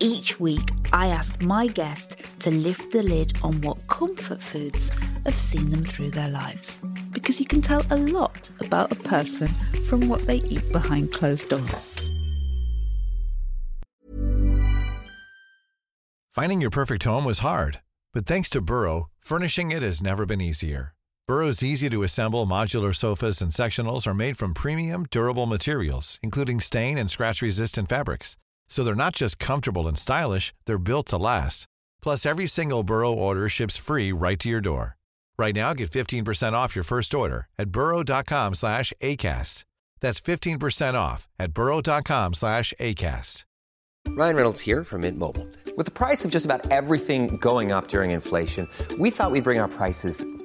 Each week, I ask my guest to lift the lid on what comfort foods have seen them through their lives. Because you can tell a lot about a person from what they eat behind closed doors. Finding your perfect home was hard, but thanks to Burrow, furnishing it has never been easier. Burrow's easy to assemble modular sofas and sectionals are made from premium, durable materials, including stain and scratch resistant fabrics. So they're not just comfortable and stylish, they're built to last. Plus, every single Burrow order ships free right to your door. Right now, get 15% off your first order at burrow.com slash ACAST. That's 15% off at burrow.com slash ACAST. Ryan Reynolds here from Mint Mobile. With the price of just about everything going up during inflation, we thought we'd bring our prices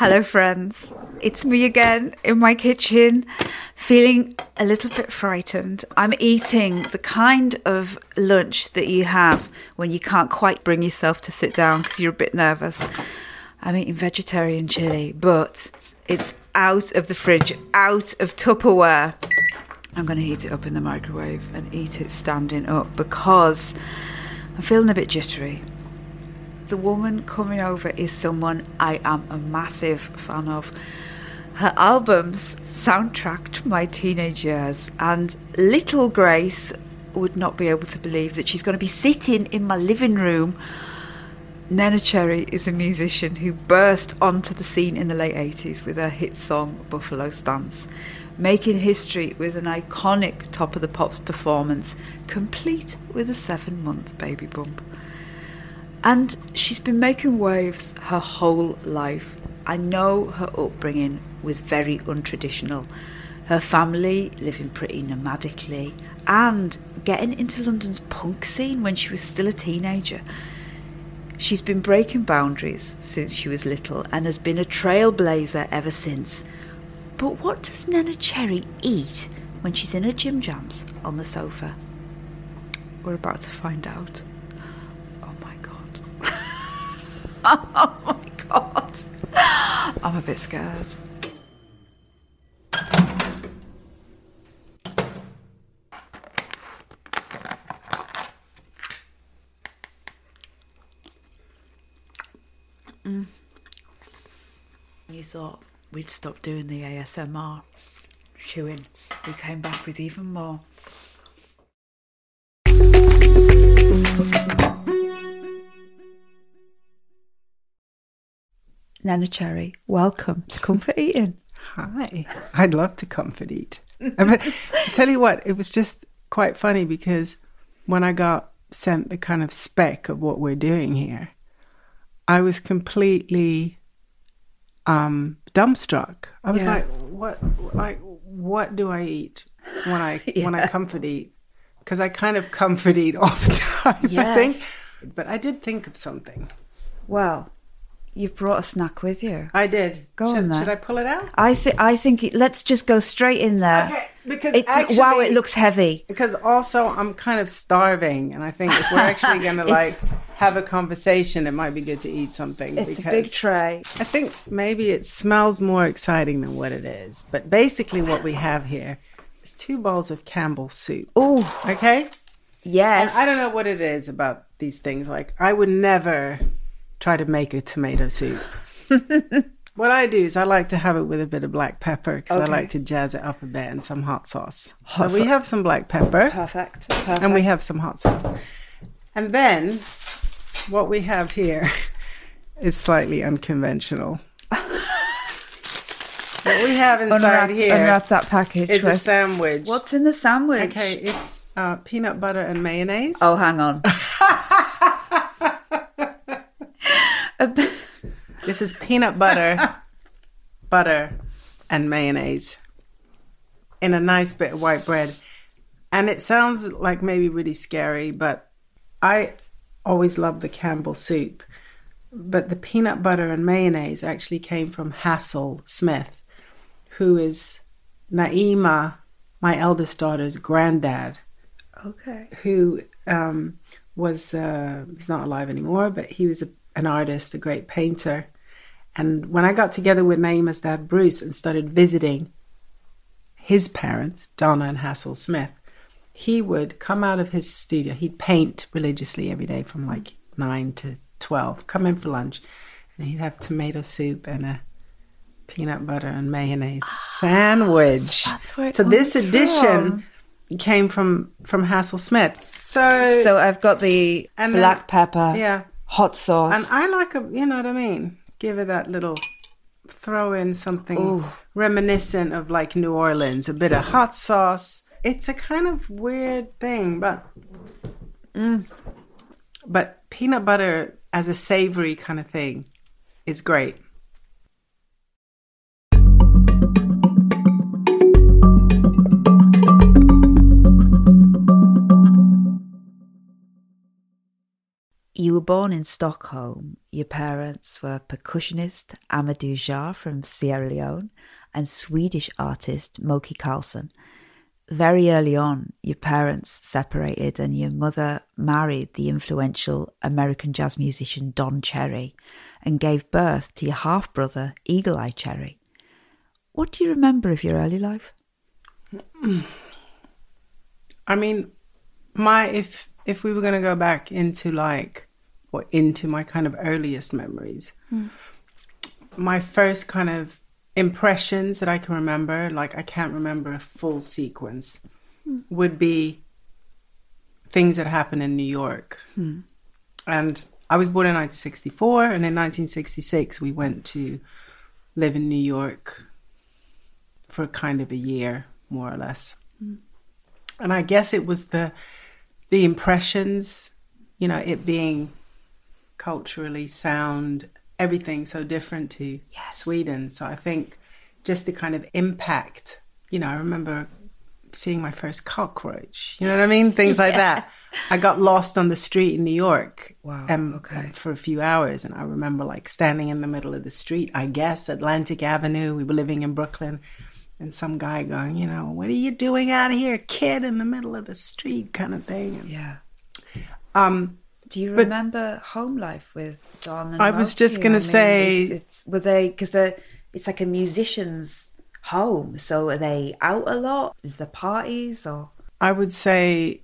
Hello, friends. It's me again in my kitchen, feeling a little bit frightened. I'm eating the kind of lunch that you have when you can't quite bring yourself to sit down because you're a bit nervous. I'm eating vegetarian chili, but it's out of the fridge, out of Tupperware. I'm going to heat it up in the microwave and eat it standing up because I'm feeling a bit jittery the woman coming over is someone I am a massive fan of. Her albums soundtracked my teenage years, and little Grace would not be able to believe that she's going to be sitting in my living room. Neneh Cherry is a musician who burst onto the scene in the late 80s with her hit song Buffalo Stance, making history with an iconic Top of the Pops performance, complete with a seven month baby bump. And she's been making waves her whole life. I know her upbringing was very untraditional. Her family living pretty nomadically and getting into London's punk scene when she was still a teenager. She's been breaking boundaries since she was little and has been a trailblazer ever since. But what does Neneh Cherry eat when she's in her gym jams on the sofa? We're about to find out. Oh my god. I'm a bit scared. Mm. You thought we'd stop doing the ASMR chewing. We came back with even more. Neneh Cherry, welcome to Comfort Eating. Hi. I'd love to comfort eat. but tell you what, it was just quite funny because when I got sent the kind of spec of what we're doing here, I was completely um, dumbstruck. I was Yeah. like, "What? Like, what do I eat when I when I comfort eat?" Because I kind of comfort eat all the time. I think, but I did think of something. Well, you've brought a snack with you. I did. Go should, on then. Should I pull it out? I think I think it, let's just go straight in there. Okay, because It- actually, wow, it looks heavy. Because also, I'm kind of starving, and I think if we're actually going to like have a conversation, it might be good to eat something. It's a because big tray. I think maybe it smells more exciting than what it is. But basically, what we have here is two bowls of Campbell's soup. Oh, Okay, yes. and I don't know what it is about these things. Like, I would never try to make a tomato soup. What I do is I like to have it with a bit of black pepper because I like to jazz it up a bit and some hot sauce. Hot so we have some black pepper Perfect. Perfect. and we have some hot sauce. And then what we have here is slightly unconventional. What we have inside Unwrap, here unwrap that package. is a sandwich. What's in the sandwich? Okay, it's uh, peanut butter and mayonnaise. Oh, hang on. This is peanut butter, butter, and mayonnaise in a nice bit of white bread. And it sounds like maybe really scary, but I always loved the Campbell soup. But the peanut butter and mayonnaise actually came from Hassel Smith, who is Naima, my eldest daughter's granddad. okay. who um, was uh, he's not alive anymore, but he was a, an artist, a great painter. And when I got together with Naima's dad Bruce and started visiting his parents, Donna and Hassel Smith, he would come out of his studio. He'd paint religiously every day from like nine to twelve. Come in for lunch, and he'd have tomato soup and a peanut butter and mayonnaise ah, sandwich. that's where it so this edition came from from Hassel Smith. So, So I've got the And then- black pepper, yeah, hot sauce. and I like a you know what I mean. Give it that little throw in something reminiscent of like New Orleans, a bit of hot sauce. It's a kind of weird thing, but mm. but peanut butter as a savory kind of thing is great. You were born in Stockholm. Your parents were percussionist Ahmadu Jah from Sierra Leone and Swedish artist Moki Karlsson. Very early on, your parents separated and your mother married the influential American jazz musician Don Cherry and gave birth to your half brother Eagle Eye Cherry. What do you remember of your early life? I mean, my if if we were going to go back into like or into my kind of earliest memories, hmm. my first kind of impressions that I can remember, like I can't remember a full sequence, hmm. would be things that happened in New York. Hmm. And I was born in 1964, and in 1966 we went to live in New York for kind of a year, more or less. And I guess it was the the impressions, you know, it being culturally sound, everything so different to Sweden. So I think just the kind of impact, you know, I remember seeing my first cockroach. You know what I mean? Things like that. I got lost on the street in New York. Wow, um, okay. For a few hours, and I remember like standing in the middle of the street. I guess Atlantic Avenue. We were living in Brooklyn, and some guy going, you know, what are you doing out here, kid, in the middle of the street, kind of thing. And, Yeah. um, Do you But- remember home life with Don and I was Moki? just gonna say- it's, it's were they because it's like a musician's home. So are they out a lot? Is there parties or I would say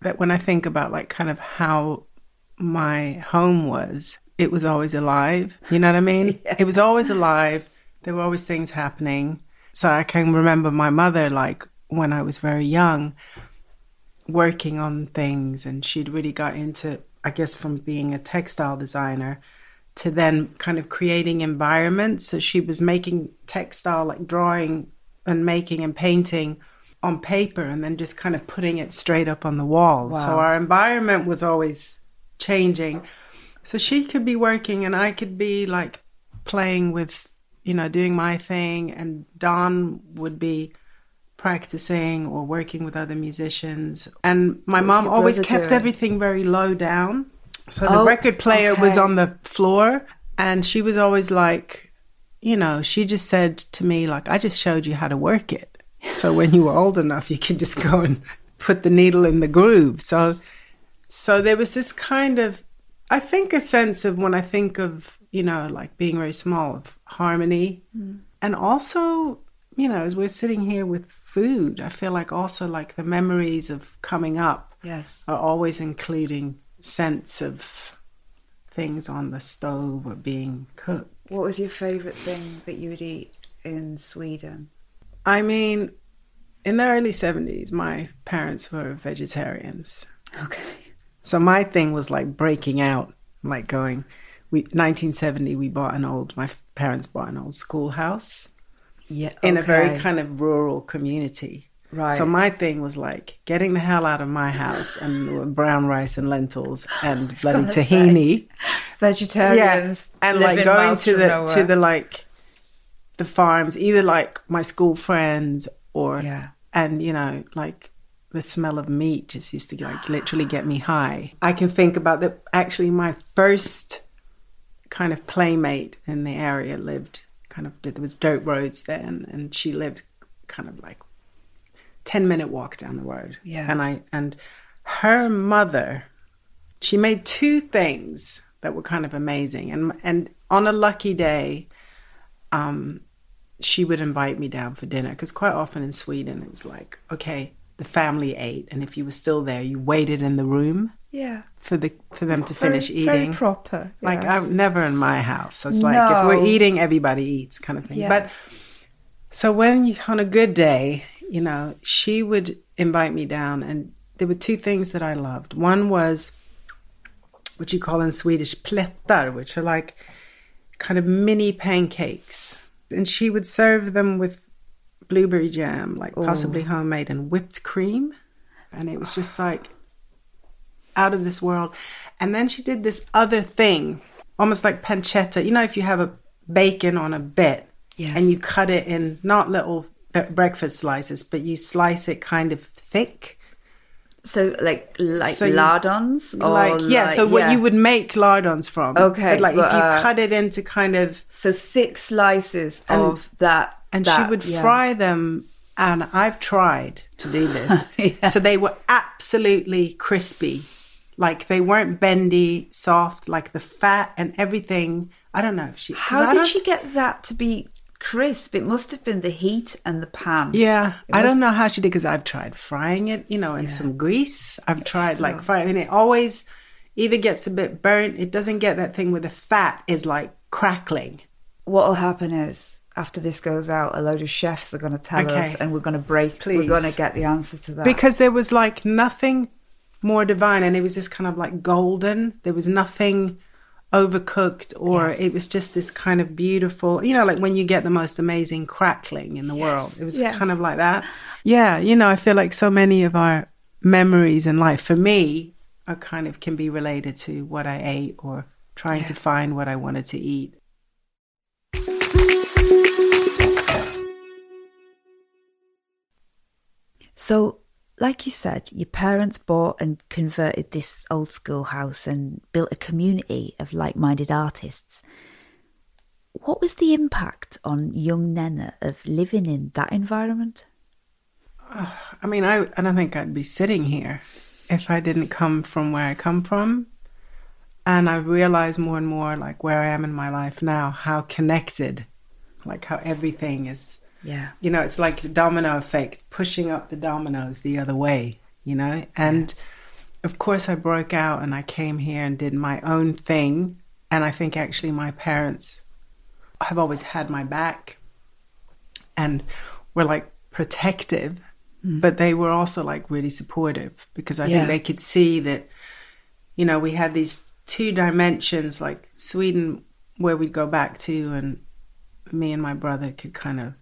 that when I think about like kind of how my home was, it was always alive. You know what I mean? It was always alive. There were always things happening. So I can remember my mother, like when I was very young, working on things, and she'd really got into, I guess, from being a textile designer to then kind of creating environments. So she was making textile, like drawing and making and painting on paper, and then just kind of putting it straight up on the walls. So our environment was always changing. So she could be working, and I could be like playing with, you know, doing my thing, and Don would be practicing or working with other musicians. And my mom always kept everything very low down. So the Oh, record player was on the floor, and she was always like, you know, she just said to me, like, I just showed you how to work it. So when you were old enough, you could just go and put the needle in the groove. So, so there was this kind of, I think, a sense of when I think of, you know, like being very small, of harmony. And also, you know, as we're sitting here with food, I feel like also like the memories of coming up yes? are always including scents of things on the stove or being cooked. What was your favorite thing that you would eat in Sweden? I mean, in the early 70s, my parents were vegetarians. Okay. So my thing was like breaking out, like going. We 1970, we bought an old. My parents bought an old schoolhouse, Yeah, in a very kind of rural community. Right. So my thing was like getting the hell out of my house and brown rice and lentils and bloody gonna say, tahini. Vegetarians. and like going to the nowhere. to the like the farms, either like my school friends or Yeah. and you know like the smell of meat just used to like literally get me high. I can think about that. Actually, my first kind of playmate in the area lived kind of there was dirt roads then, and she lived kind of like ten minute walk down the road. Yeah. and I and her mother, she made two things that were kind of amazing, and and on a lucky day, um, she would invite me down for dinner because quite often in Sweden it was like, okay, the family ate, and if you were still there, you waited in the room yeah. for the for them to finish very eating. proper, Like yes. I never in my house. It's like if we're eating, everybody eats, kind of thing. Yes. But so when you, on a good day, you know, she would invite me down, and there were two things that I loved. One was what you call in Swedish plättar, which are like kind of mini pancakes, and she would serve them with blueberry jam, like possibly oh. homemade, and whipped cream, and it was just like out of this world. And then she did this other thing, almost like pancetta. You know, if you have a bacon on a bit Yes. and you cut it in not little bre- breakfast slices, but you slice it kind of thick. So like like So lardons or like, yeah, so what yeah. you would make lardons from. Okay, But like but, if you uh, cut it into kind of, so thick slices And- of that and she would yeah. fry them. And I've tried to do this. So they were absolutely crispy. Like they weren't bendy, soft, like the fat and everything. I don't know if she. How did she get that to be crisp? It must have been the heat and the pan. Yeah, It I was- don't know how she did because I've tried frying it, you know, in some grease. I've tried like frying, and it always either gets a bit burnt. It doesn't get that thing where the fat is like crackling. What'll happen is after this goes out, a load of chefs are going to tell Okay. us, and we're going to break. We're going to get the answer to that because there was like nothing more divine, and it was just kind of like golden. There was nothing overcooked, or it was just this kind of beautiful, you know, like when you get the most amazing crackling in the world. It was yes. kind of like that. Yeah, you know, I feel like so many of our memories in life, for me, are kind of can be related to what I ate or trying to find what I wanted to eat. So, like you said, your parents bought and converted this old schoolhouse and built a community of like minded artists. What was the impact on young Neneh of living in that environment? I mean, I, I don't think I'd be sitting here if I didn't come from where I come from. And I realize more and more, like where I am in my life now, how connected, like how everything is. Yeah. You know, it's like the domino effect, pushing up the dominoes the other way, you know? And of course, I broke out and I came here and did my own thing. And I think actually my parents have always had my back and were like protective, mm-hmm. but they were also like really supportive because I Yeah. think they could see that, you know, we had these two dimensions like Sweden, where we'd go back to, and me and my brother could kind of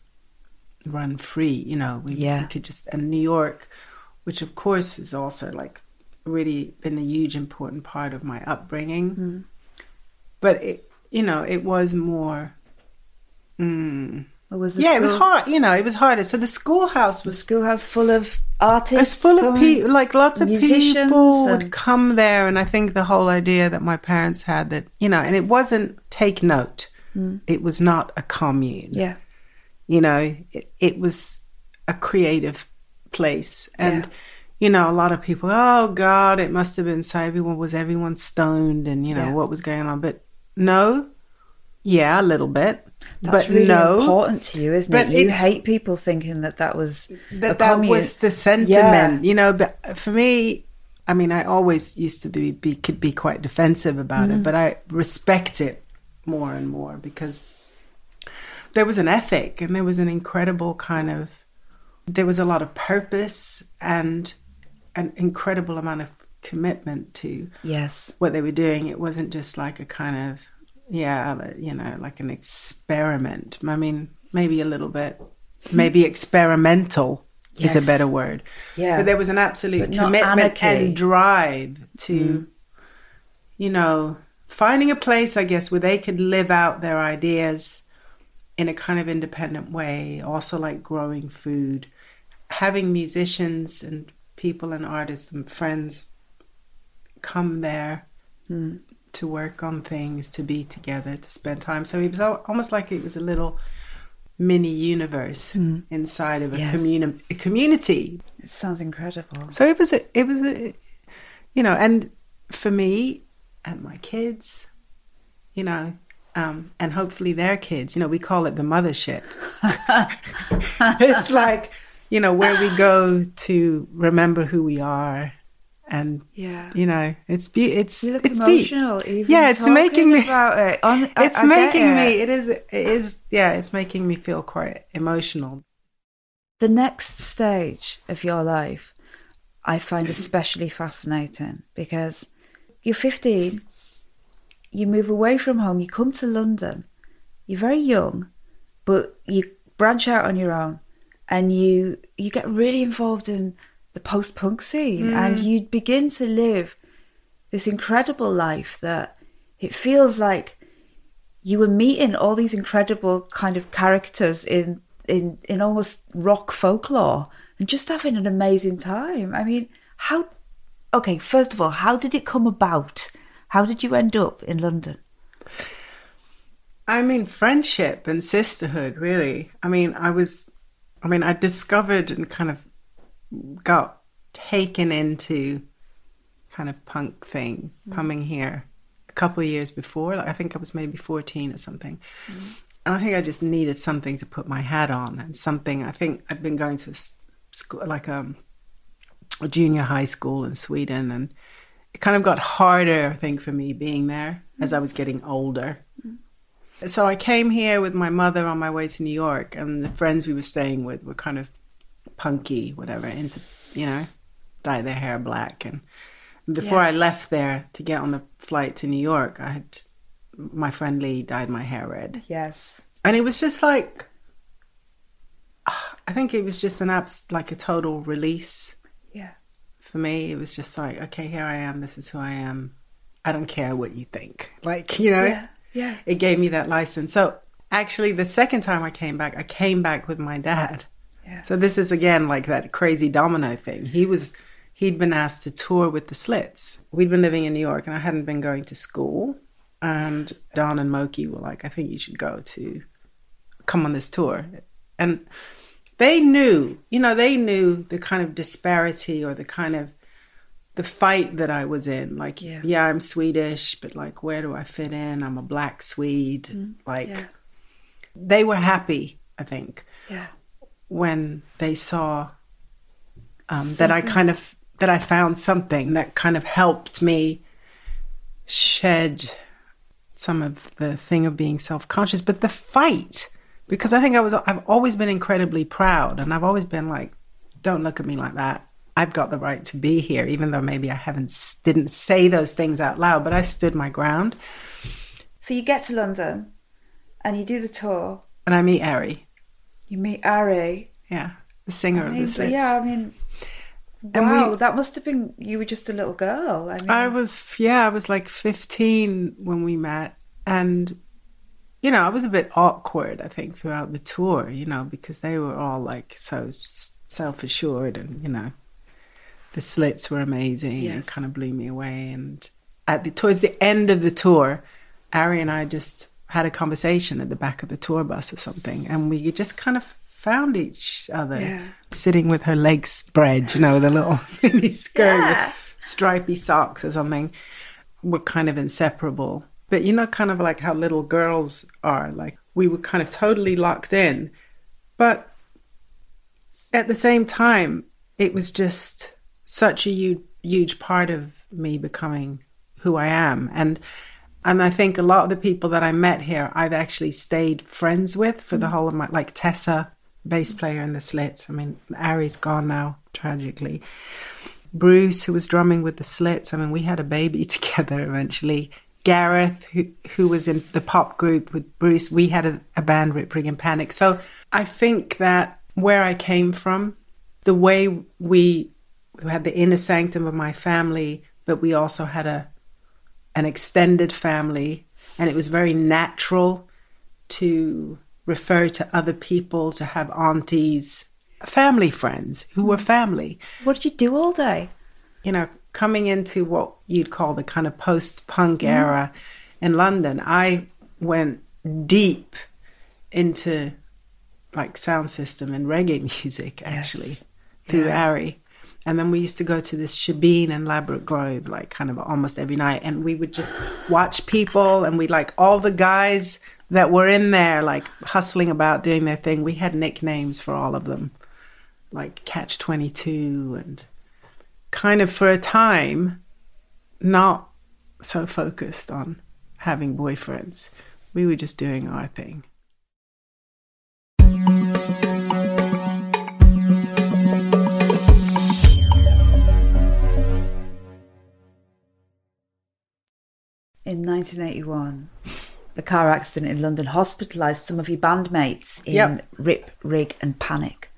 run free, you know, we, Yeah. we could just, and New York, which of course is also like really been a huge important part of my upbringing. But it, you know, it was more. Mm, was the yeah, it was hard. You know, it was harder. So the schoolhouse The was schoolhouse full of artists. it's full of people. Like lots of people would and- come there, and I think the whole idea that my parents had that you know, and it wasn't take note. It was not a commune. Yeah. You know, it, it was a creative place, and Yeah. you know, a lot of people. Oh God, it must have been so. Everyone was everyone stoned, and you know Yeah. what was going on. But no, yeah, a little bit. That's but really no, important to you, isn't But it? You hate people thinking that that was that that commune. was the sentiment, you know. But for me, I mean, I always used to be, be could be quite defensive about Mm-hmm. it, but I respect it more and more because there was an ethic and there was an incredible kind of there was a lot of purpose and an incredible amount of commitment to Yes. what they were doing. It wasn't just like a kind of yeah, you know, like an experiment. I mean, maybe a little bit, maybe experimental is a better word. Yeah. But there was an absolute commitment anarchy. Mm. and drive to, you know, finding a place, I guess, where they could live out their ideas in a kind of independent way, also like growing food, having musicians and people and artists and friends come there Mm. to work on things, to be together, to spend time. So it was al- almost like it was a little mini universe inside of a, Mm. Yes. communi- a community. It sounds incredible. So it was a, it was a, you know, and for me and my kids, you know, um, and hopefully their kids, you know, we call it the mothership. it's like, you know, where we go to remember who we are, and Yeah. you know, it's be it's You look it's deep. emotional. Even Yeah, it's making me- about it. On, I- It's I making it. me. It is. It is. Yeah, it's making me feel quite emotional. The next stage of your life, I find especially fascinating because you're 15, you move away from home, you come to London, you're very young, but you branch out on your own, and you you get really involved in the post punk scene, mm. and you begin to live this incredible life that it feels like you were meeting all these incredible kind of characters in in in almost rock folklore and just having an amazing time. I mean, how okay, first of all, how did it come about? How did you end up in London? I mean, friendship and sisterhood, really. I mean, I was, I mean, I discovered and kind of got taken into kind of punk thing mm. coming here a couple of years before. Like, I think I was maybe 14 or something. Mm. And I think I just needed something to put my hat on and something. I think I'd been going to a school, like a, a junior high school in Sweden, and it kind of got harder, I think, for me being there as I was getting older. So I came here with my mother on my way to New York, and the friends we were staying with were kind of punky, whatever, into you know, dye their hair black. And before I left there to get on the flight to New York, I had my friend Lee dyed my hair red, Yes. and it was just like, I think it was just an abs like a total release Yeah. For me. It was just like, okay, here I am. This is who I am. I don't care what you think. Like, you know, Yeah, yeah. it gave me that license. So actually, the second time I came back, I came back with my dad. Yeah. So this is again like that crazy domino thing. He was, he'd been asked to tour with the Slits. We'd been living in New York and I hadn't been going to school. And Don and Moki were like, I think you should go to come on this tour. And they knew, you know, they knew the kind of disparity or the kind of the fight that I was in. Like, Yeah. yeah, I'm Swedish, but like, where do I fit in? I'm a black Swede. like, yeah. they were happy, I think, Yeah. when they saw um, that I kind of that I found something that kind of helped me shed some of the thing of being self-conscious but the fight because I think I was I've always been incredibly proud and I've always been like don't look at me like that I've got the right to be here even though maybe I haven't didn't say those things out loud but I stood my ground So you get to London and you do the tour. and I meet Ari You meet Ari. yeah the singer I of the Slits yeah, I mean, And we- wow, that must have been you were just a little girl. I mean, I was, yeah, I was like 15 when we met. And, you know, I was a bit awkward, I think, throughout the tour, you know, because they were all like so self assured and, you know, the slits were amazing and kind of blew me away. And at the, towards the end of the tour, Ari and I just had a conversation at the back of the tour bus or something. And we just kind of found each other Yeah. sitting with her legs spread, you know, with a little mini skirt Yeah. with stripy socks or something. We're kind of inseparable. But you know, kind of like how little girls are. Like we were kind of totally locked in. But at the same time, it was just such a huge, huge part of me becoming who I am. And and I think a lot of the people that I met here, I've actually stayed friends with for the mm. whole of my like Tessa, bass player in the Slits. I mean, Ari's gone now, tragically. Bruce, who was drumming with the Slits. I mean, we had a baby together eventually. Gareth, who who was in the pop group with Bruce, we had a, a band, Rip Rig and Panic. So I think that where I came from, the way we had the inner sanctum of my family, but we also had a an extended family, and it was very natural to refer to other people, to have aunties, family friends who were family. What did you do all day? You know, coming into what you'd call the kind of post punk era in London, I went deep into like sound system and reggae music actually Yes. through Yeah. Ari. And then we used to go to this shebeen and Ladbroke Grove like kind of almost every night. And we would just watch people and we like all the guys that were in there like hustling about doing their thing. We had nicknames for all of them, like Catch 22 and kind of for a time not so focused on having boyfriends. We were just doing our thing. In 1981, a car accident in London hospitalised some of your bandmates in Yep. Rip, Rig, and Panic.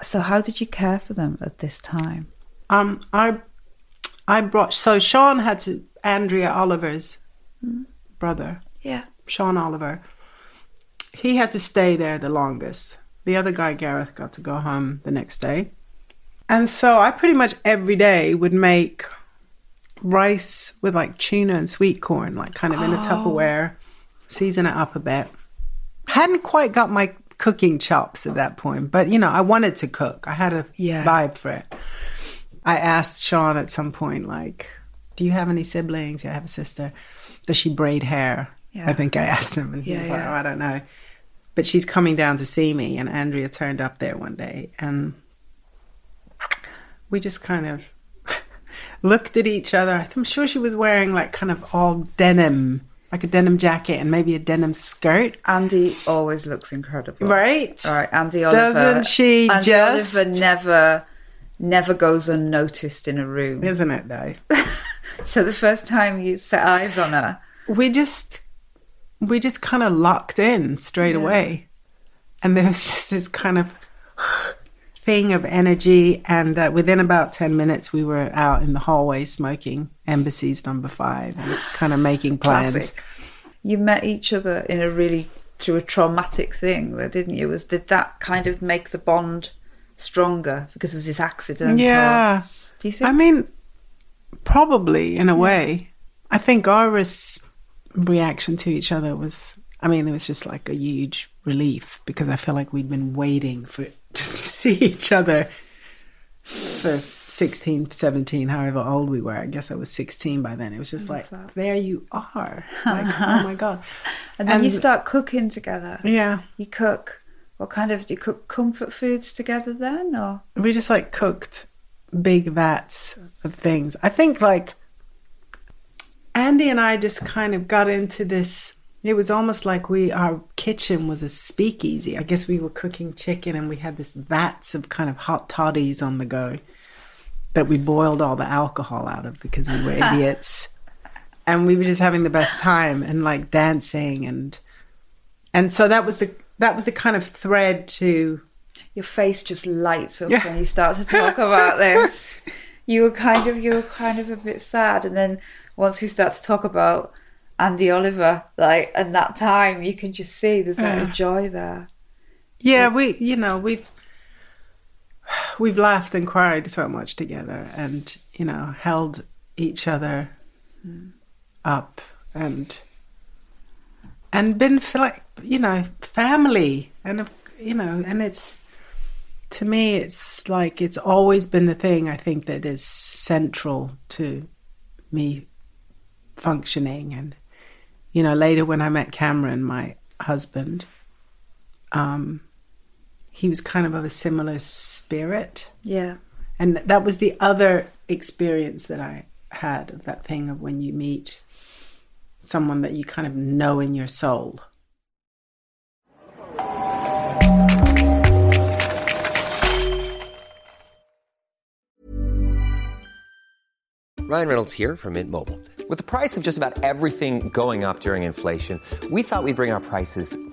So, how did you care for them at this time? Um, I I brought so Sean had to Andrea Oliver's brother, Yeah. Sean Oliver. He had to stay there the longest. The other guy, Gareth, got to go home the next day. And so I pretty much every day would make rice with like tuna and sweet corn, like kind of in a Tupperware, season it up a bit. Hadn't quite got my cooking chops at that point, but you know, I wanted to cook. I had a Yeah. vibe for it. I asked Sean at some point, like, do you have any siblings? Yeah, I have a sister. Does she braid hair? Yeah. I think I asked him, and he Yeah, was like, yeah. oh, I don't know. But she's coming down to see me, and Andrea turned up there one day, and we just kind of looked at each other. I'm sure she was wearing like kind of all denim, like a denim jacket and maybe a denim skirt. Andy always looks incredible. Right? All right, Andy Oliver. Doesn't she Andy just- Oliver never, never goes unnoticed in a room. Isn't it though? So the first time you set eyes on her, we just we just kind of locked in straight away and there was just this kind of thing of energy and uh, within about 10 minutes we were out in the hallway smoking embassies number five and kind of making plans classic. You met each other in a really through a traumatic thing, though, didn't you? Was did that kind of make the bond stronger because it was this accident? or- yeah do you think? i mean probably in a way i think our res- reaction to each other was i mean it was just like a huge relief because i feel like we'd been waiting for to see each other for 16 17 however old we were i guess i was 16 by then it was just like there you are like oh my god and then you start cooking together. yeah You cook. What kind of do you cook comfort foods together then, or we just like cooked big vats of things. I think like Andy and I just kind of got into this. It was almost like we our kitchen was a speakeasy. I guess we were cooking chicken and we had this vats of kind of hot toddies on the go that we boiled all the alcohol out of because we were idiots. And we were just having the best time and like dancing and and so that was the that was the kind of thread to your face just lights up Yeah. when you start to talk about this? You were kind of you were kind of a bit sad, and then once we start to talk about Andy Oliver, like and that time, you can just see there's like a joy there. Yeah, we you know we've we've laughed and cried so much together, and you know held each other hmm. up and and been for like you know family, and you know, and it's to me it's like it's always been the thing I think that is central to me functioning, and you know later when I met Cameron, my husband. Um, he was kind of of a similar spirit. Yeah, And that was the other experience that I had of that thing of when you meet someone that you kind of know in your soul. Ryan Reynolds here from Mint Mobile. With the price of just about everything going up during inflation, we thought we'd bring our prices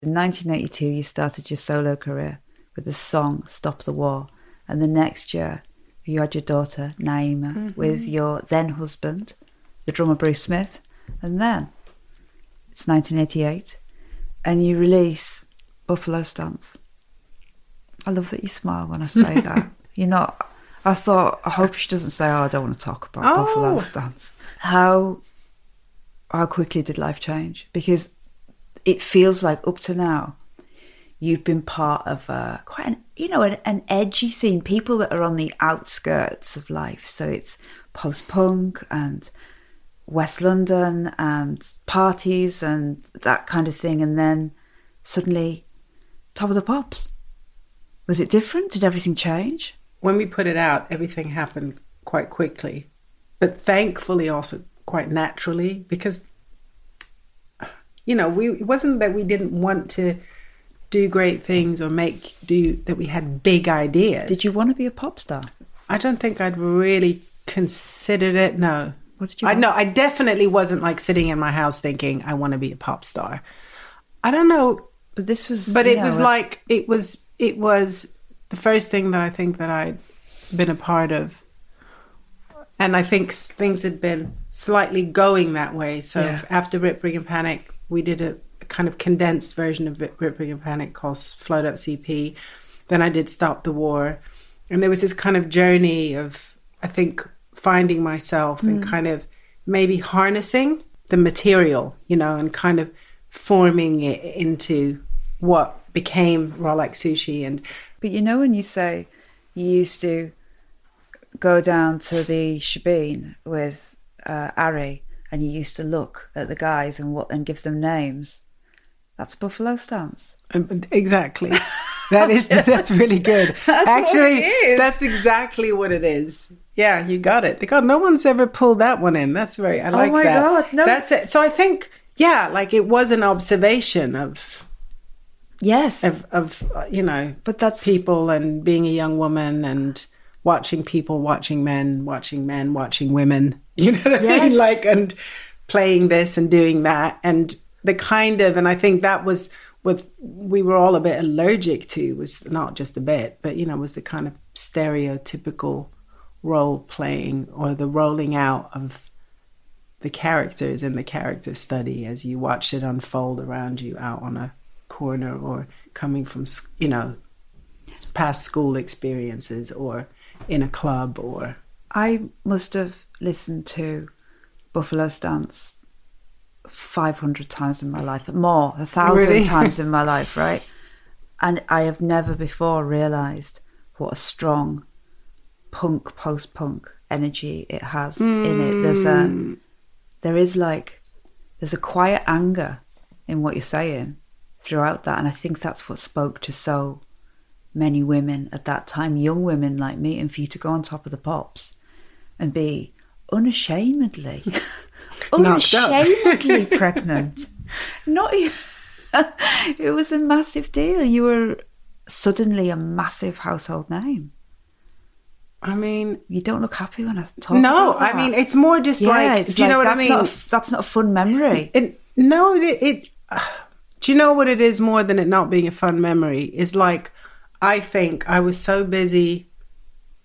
In 1982, you started your solo career with the song Stop the War. And the next year, you had your daughter, Naima, mm-hmm. with your then husband, the drummer Bruce Smith. And then it's 1988, and you release Buffalo Stance. I love that you smile when I say that. You're not. I thought, I hope she doesn't say, oh, I don't want to talk about Oh. Buffalo Stance. How, how quickly did life change? Because it feels like up to now you've been part of uh, quite an you know an, an edgy scene. People that are on the outskirts of life. So it's post-punk and west london and parties and that kind of thing. And then suddenly top of the pops. Was it different? Did everything change? When we put it out, everything happened quite quickly, but thankfully also quite naturally because, you know, we it wasn't that we didn't want to do great things or make do that we had big ideas. did you want to be a pop star I don't think I'd really considered it. No. What did you I want? know I definitely wasn't like sitting in my house thinking I want to be a pop star. I don't know but this was but it know, was like it was it was the first thing that I think that I'd been a part of, and I think things had been slightly going that way. So Yeah. after Rip Rig and Panic, we did a, a kind of condensed version of Rip Rip Rig and Panic called Float Up CP. Then I did Stop the War, and there was this kind of journey of I think finding myself and Mm. kind of maybe harnessing the material, you know, and kind of forming it into what became Raw Like Sushi. And But you know when you say you used to go down to the shebeen with uh, Ari and you used to look at the guys and what and give them names. That's Buffalo Stance. Um, Exactly. That is that's really good. what Actually, that's exactly what it is. Yeah, you got it. God, no one's ever pulled that one in. That's very. I like Oh my that. God, no. That's it. So I think, yeah, like it was an observation of Yes. of, of uh, you know, But that's- people and being a young woman and watching people, watching men, watching men, watching women. You know what I Yes. mean? Like and playing this and doing that and the kind of and I think that was what we were all a bit allergic to was not just a bit, but you know, was the kind of stereotypical role playing or the rolling out of the characters in the character study as you watched it unfold around you out on a corner or coming from you know past school experiences or in a club or I must have listened to Buffalo Stance 500 times in my life, more, a thousand Really? times in my life, right? And I have never before realised what a strong punk, post punk energy it has in it. There's a, hmm. there is like, there's a quiet anger in what you're saying throughout that. And I think that's what spoke to so many women at that time, young women like me, and for you to go on top of the pops and be unashamedly, unashamedly pregnant. Not e- it was a massive deal. You were suddenly a massive household name. I mean You don't look happy when I talk. no I mean it's more just yeah, like do you know what I mean Not a that's not a fun memory. It, no, it, it. Do you know what it is more than it not being a fun memory? Is like, I think I was so busy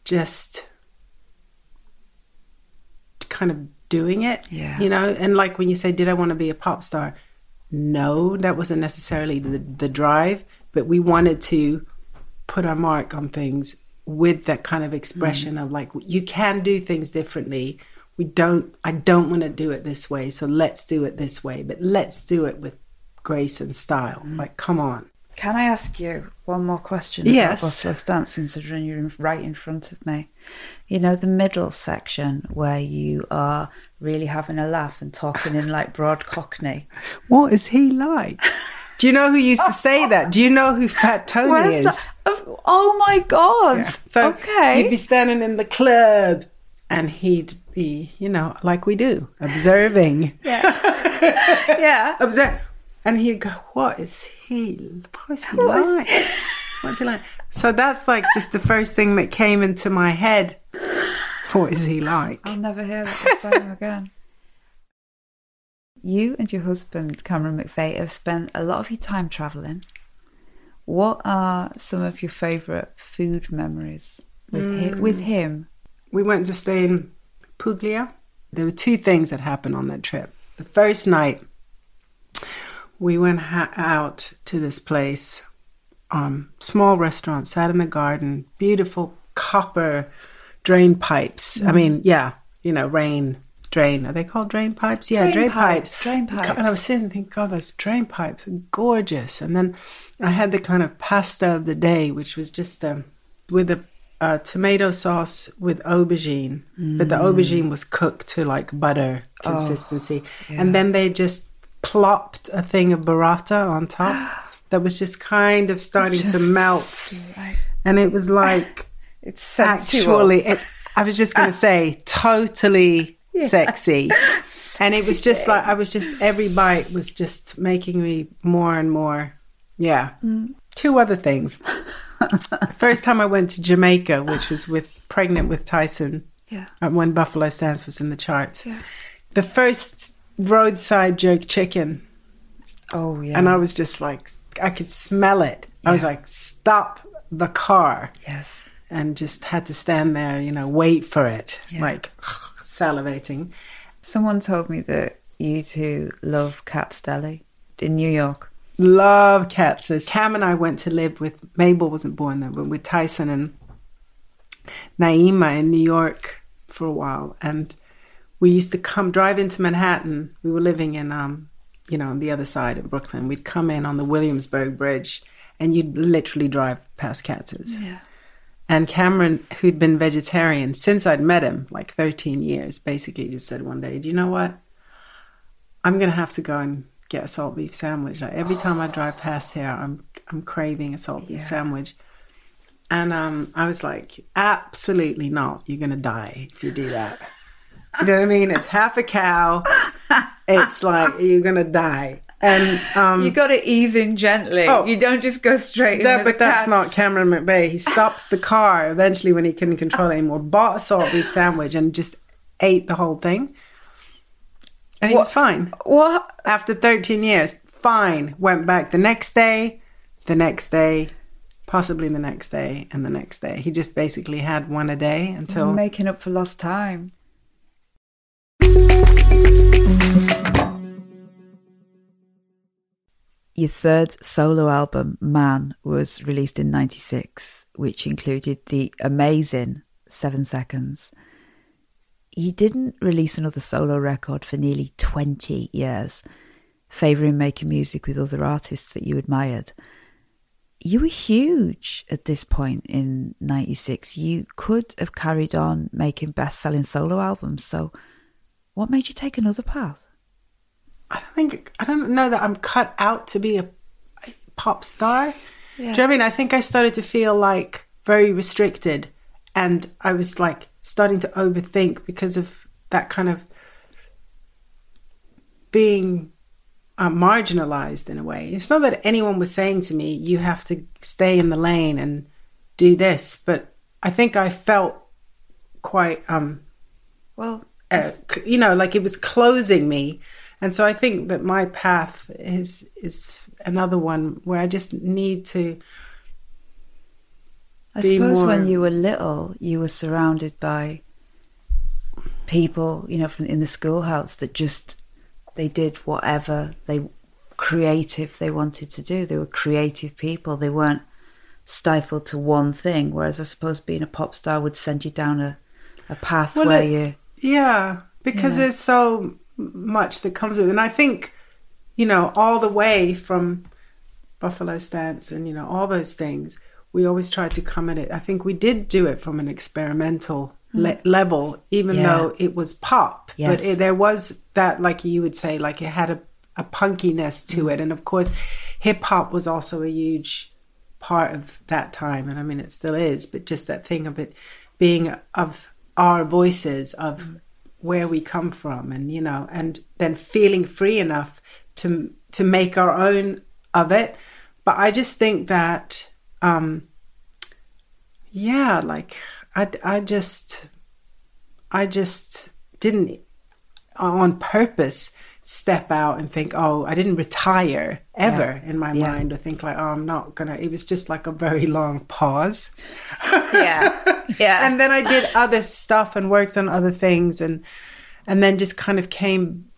just kind of doing it. Yeah. You know, and like when you say, Did I want to be a pop star? No, that wasn't necessarily the, the drive, but we wanted to put our mark on things with that kind of expression mm. of like, you can do things differently. We don't, I don't want to do it this way, so let's do it this way, but let's do it with grace and style. Mm. Like, come on. Can I ask you one more question Yes. about Buffalo Stance, considering you're in- right in front of me? You know, the middle section where you are really having a laugh and talking in like broad cockney. What is he like? Do you know who used to say that? Do you know who Fat Tony Where's is? that? Oh my God. So okay. he'd be standing in the club and he'd be, you know, like we do, observing. yeah. Observe. And he'd go, What is he? What is he like? What's he like? So that's like just the first thing that came into my head. What is he like? I'll never hear that the same again. You and your husband, Cameron McVey, have spent a lot of your time travelling. What are some of your favourite food memories with him? Mm. With him? we went to stay in Puglia. There were two things that happened on that trip. The first night, we went ha- out to this place, um, small restaurant, sat in the garden, beautiful copper drain pipes. I mean, yeah, you know, rain drain. Are they called drain pipes? Yeah, Drain drain, pipes, pipes. drain And I was sitting thinking, God, those drain pipes are gorgeous. And then I had the kind of pasta of the day, which was just um, with a uh, tomato sauce with aubergine, but the aubergine was cooked to like butter consistency. And then they just plopped a thing of burrata on top that was just kind of starting to melt. And it was like It's sensual. actually, it, I was just going to say, totally sexy. And it was just like, I was just, every bite was just making me more and more, yeah. Mm. Two other things. First time I went to Jamaica, which was with pregnant with Tyson, Yeah. when Buffalo Stance was in the charts. The first roadside jerk chicken Oh yeah. and I was just like, I could smell it. I was like, stop the car. yes. And just had to stand there, you know, wait for it, Yeah. like salivating. Someone told me that you two love Katz's Deli in New York. Love cats. So Cam and I went to live with, Mabel wasn't born then, but with Tyson and Naima in New York for a while. And we used to come drive into Manhattan. We were living in, um, you know, on the other side of Brooklyn. We'd come in on the Williamsburg Bridge and you'd literally drive past Katz's. Yeah. And Cameron, who'd been vegetarian since I'd met him, like 13 years, basically just said one day, Do you know what? I'm going to have to go and get a salt beef sandwich. Like every time I drive past here, I'm, I'm craving a salt beef sandwich. And um, I was like, Absolutely not. You're going to die if you do that. You know what I mean? It's half a cow. It's like, you're going to die. And um, You got to ease in gently. Oh. you don't just go straight that, but that's not Cameron McVey. He stops the car eventually when he couldn't control it anymore, bought a salt beef sandwich and just ate the whole thing. And he was fine. What? After 13 years, fine. Went back the next day, the next day, possibly the next day, and the next day. He just basically had one a day until He's until. making up for lost time. Your third solo album, Man, was released in 96, which included the amazing Seven Seconds. You didn't release another solo record for nearly 20 years, favouring making music with other artists that you admired. You were huge at this point in 96. You could have carried on making best selling solo albums. So, what made you take another path? I don't think I don't know that I'm cut out to be a, pop star. Do you know what I mean? I think I started to feel like very restricted, and I was like starting to overthink because of that kind of being uh, marginalized in a way. It's not that anyone was saying to me, "You have to stay in the lane and do this," but I think I felt quite um, Well, uh, you know, like it was closing me. And so I think that my path is is another one where I just need to I suppose more- when you were little, you were surrounded by people, you know, from in the schoolhouse that just they did whatever they creative they wanted to do. They were creative people. They weren't stifled to one thing. Whereas I suppose being a pop star would send you down a, a path Well, where it- you Yeah, because Yeah. there's so much that comes with it. And I think, you know, all the way from Buffalo Stance and, you know, all those things, we always tried to come at it. I think we did do it from an experimental le- level, even. Yeah. though it was pop. Yes. But it, there was that, like you would say, like it had a, a punkiness to Mm. it. And of course, hip hop was also a huge part of that time. And I mean, it still is, but just that thing of it being of our voices, of where we come from, and, you know, and then feeling free enough to, to make our own of it. But I just think that, um, yeah, like I, I just, I just didn't on purpose step out and think, oh, I didn't retire ever in my Yeah. mind or think like, oh, I'm not gonna. It was just like a very long pause. Yeah. Yeah. and then I did other stuff and worked on other things and and then just kind of came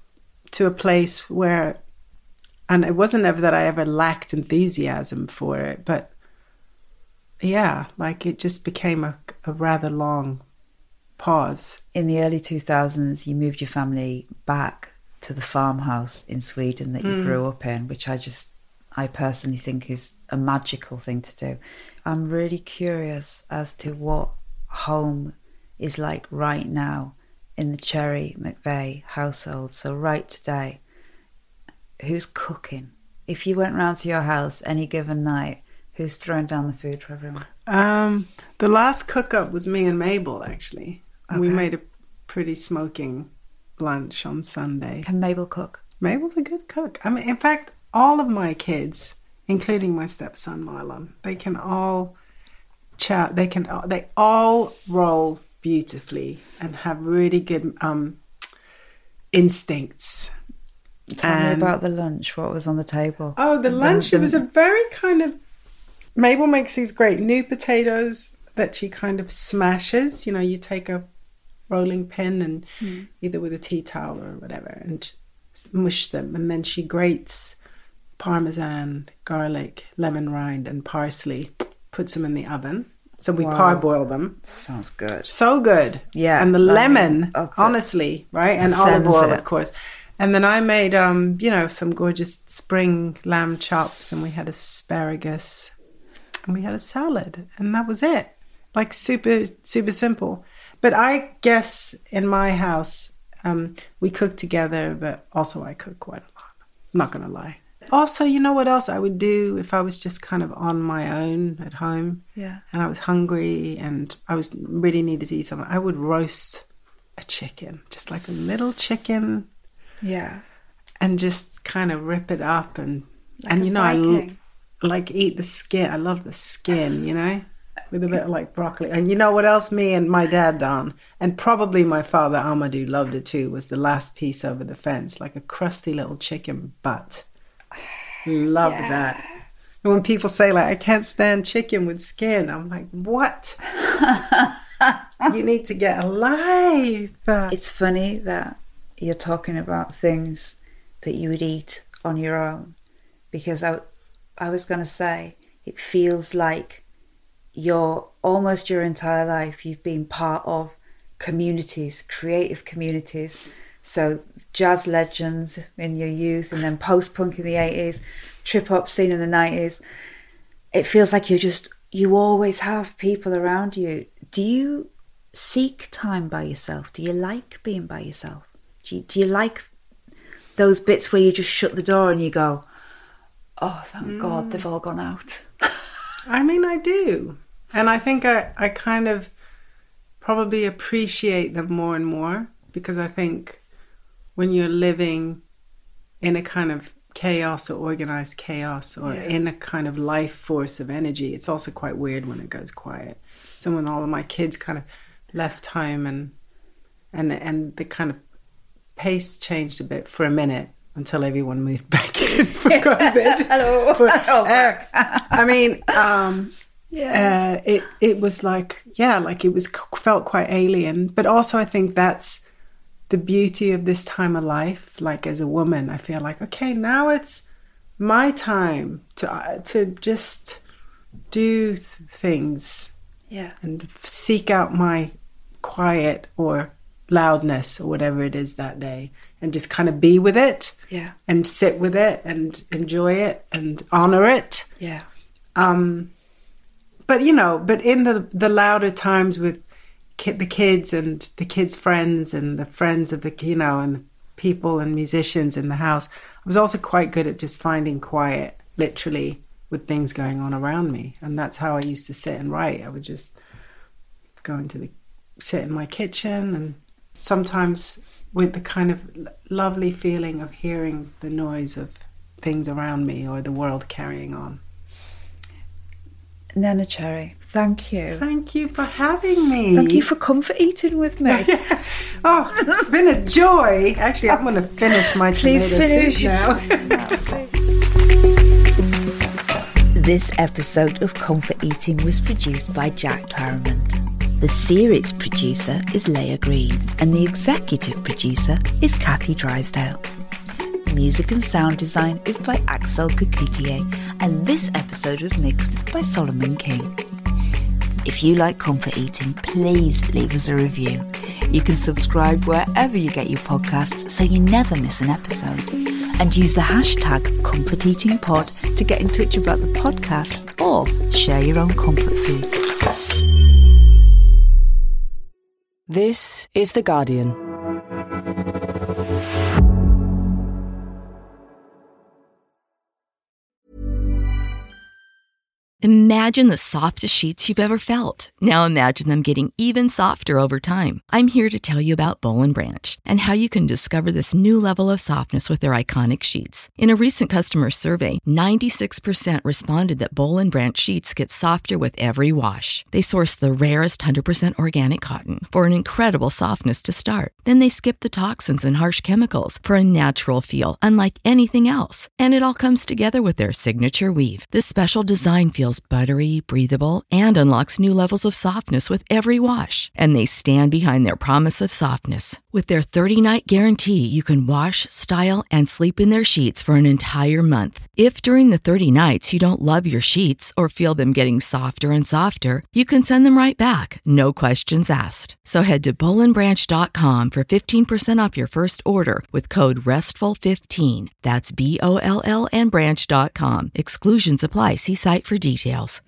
to a place where and it wasn't ever that I ever lacked enthusiasm for it, but yeah, like it just became a, a rather long pause. in the early 2000s, you moved your family back to the farmhouse in Sweden that you grew up in, which I just, I personally think is a magical thing to do. I'm really curious as to what home is like right now in the Cherry McVey household. So, right today, who's cooking? If you went round to your house any given night, who's throwing down the food for everyone? Um, the last cook up was me and Mabel actually. We made a pretty smoking lunch on Sunday. Can Mabel cook? Mabel's a good cook. I mean, in fact, all of my kids, including my stepson Marlon, they can all chat. They can. They all roll beautifully and have really good um, instincts. Tell And- me about the lunch. What was on the table? Oh, the lunch. It was a very kind of. Mabel makes these great new potatoes that she kind of smashes. You know, you take a rolling pin and either with a tea towel or whatever and mush them. And then she grates parmesan, garlic, lemon rind, and parsley, puts them in the oven. So we Wow. parboil them. Sounds good. So good. Yeah, And the lemon, the- honestly, right? And olive oil, it. of course. And then I made, um, you know, some gorgeous spring lamb chops, and we had asparagus, and we had a salad, and that was it. Like super, super simple. But I guess in my house, um, we cook together, but also I cook quite a lot. I'm not gonna lie. Also, you know what else I would do if I was just kind of on my own at home? Yeah. and I was hungry and I was really needed to eat something, I would roast a chicken, just like a little chicken, Yeah. and just kind of rip it up and and you know I Viking. like eat the skin. I love the skin, you know, with a bit of like broccoli. And you know what else? Me and my dad done, and probably my father Ahmadu loved it too. Was the last piece over the fence, like a crusty little chicken butt. Love that. And when people say like I can't stand chicken with skin, I'm like, what? you need to get alive. It's funny that you're talking about things that you would eat on your own because I, I was going to say it feels like you're almost your entire life you've been part of communities, creative communities. So jazz legends in your youth and then post-punk in the 80s, trip hop scene in the 90s. It feels like you just you always have people around you. Do you seek time by yourself? Do you like being by yourself? Do you, do you like those bits where you just shut the door and you go, "Oh, thank God they've mm. all gone out." I mean, I do. And I think I, I kind of probably appreciate them more and more because I think when you're living in a kind of chaos or organized chaos or in a kind of life force of energy, it's also quite weird when it goes quiet. So when all of my kids kind of left home and and and the kind of pace changed a bit for a minute until everyone moved back in for COVID. Hello. For- Oh, uh, I mean, um, uh, it it was like yeah, like it was felt quite alien. But also, I think that's the beauty of this time of life. Like as a woman, I feel like okay, now it's my time to uh, to just do th- things Yeah. and seek out my quiet or loudness or whatever it is that day and just kind of be with it Yeah. and sit with it and enjoy it and honor it Yeah. um but you know but in the the louder times with ki- the kids and the kids friends and the friends of the you know and people and musicians in the house i was also quite good at just finding quiet literally with things going on around me. And that's how i used to sit and write. I would just go into the sit in my kitchen and sometimes with the kind of lovely feeling of hearing the noise of things around me or the world carrying on Neneh Cherry, thank you. Thank you for having me. Thank you for comfort eating with me. Oh, it's been a joy. Actually, I'm going to finish my Please tomato finish. soup now. This episode of Comfort Eating was produced by Jack Claremont. The series producer is Leah Green, and the executive producer is Kathy Drysdale. Music and sound design is by Axel Kacoutié, and this episode was mixed by Solomon King. If you like comfort eating, please leave us a review. You can subscribe wherever you get your podcasts so you never miss an episode. And use the hashtag ComfortEatingPod to get in touch about the podcast or share your own comfort food. This is The Guardian. Imagine the softest sheets you've ever felt. Now imagine them getting even softer over time. I'm here to tell you about Boll and Branch and how you can discover this new level of softness with their iconic sheets. In a recent customer survey, 96% responded that Boll and Branch sheets get softer with every wash. They source the rarest 100% organic cotton for an incredible softness to start. Then they skip the toxins and harsh chemicals for a natural feel unlike anything else. And it all comes together with their signature weave. This special design feels buttery, breathable, and unlocks new levels of softness with every wash. And they stand behind their promise of softness. With their 30 night guarantee, you can wash, style, and sleep in their sheets for an entire month. If during the 30 nights you don't love your sheets or feel them getting softer and softer, you can send them right back, no questions asked. So head to bollandbranch.com for 15% off your first order with code RESTFUL15. That's B O L L and branch.com. Exclusions apply. See site for details.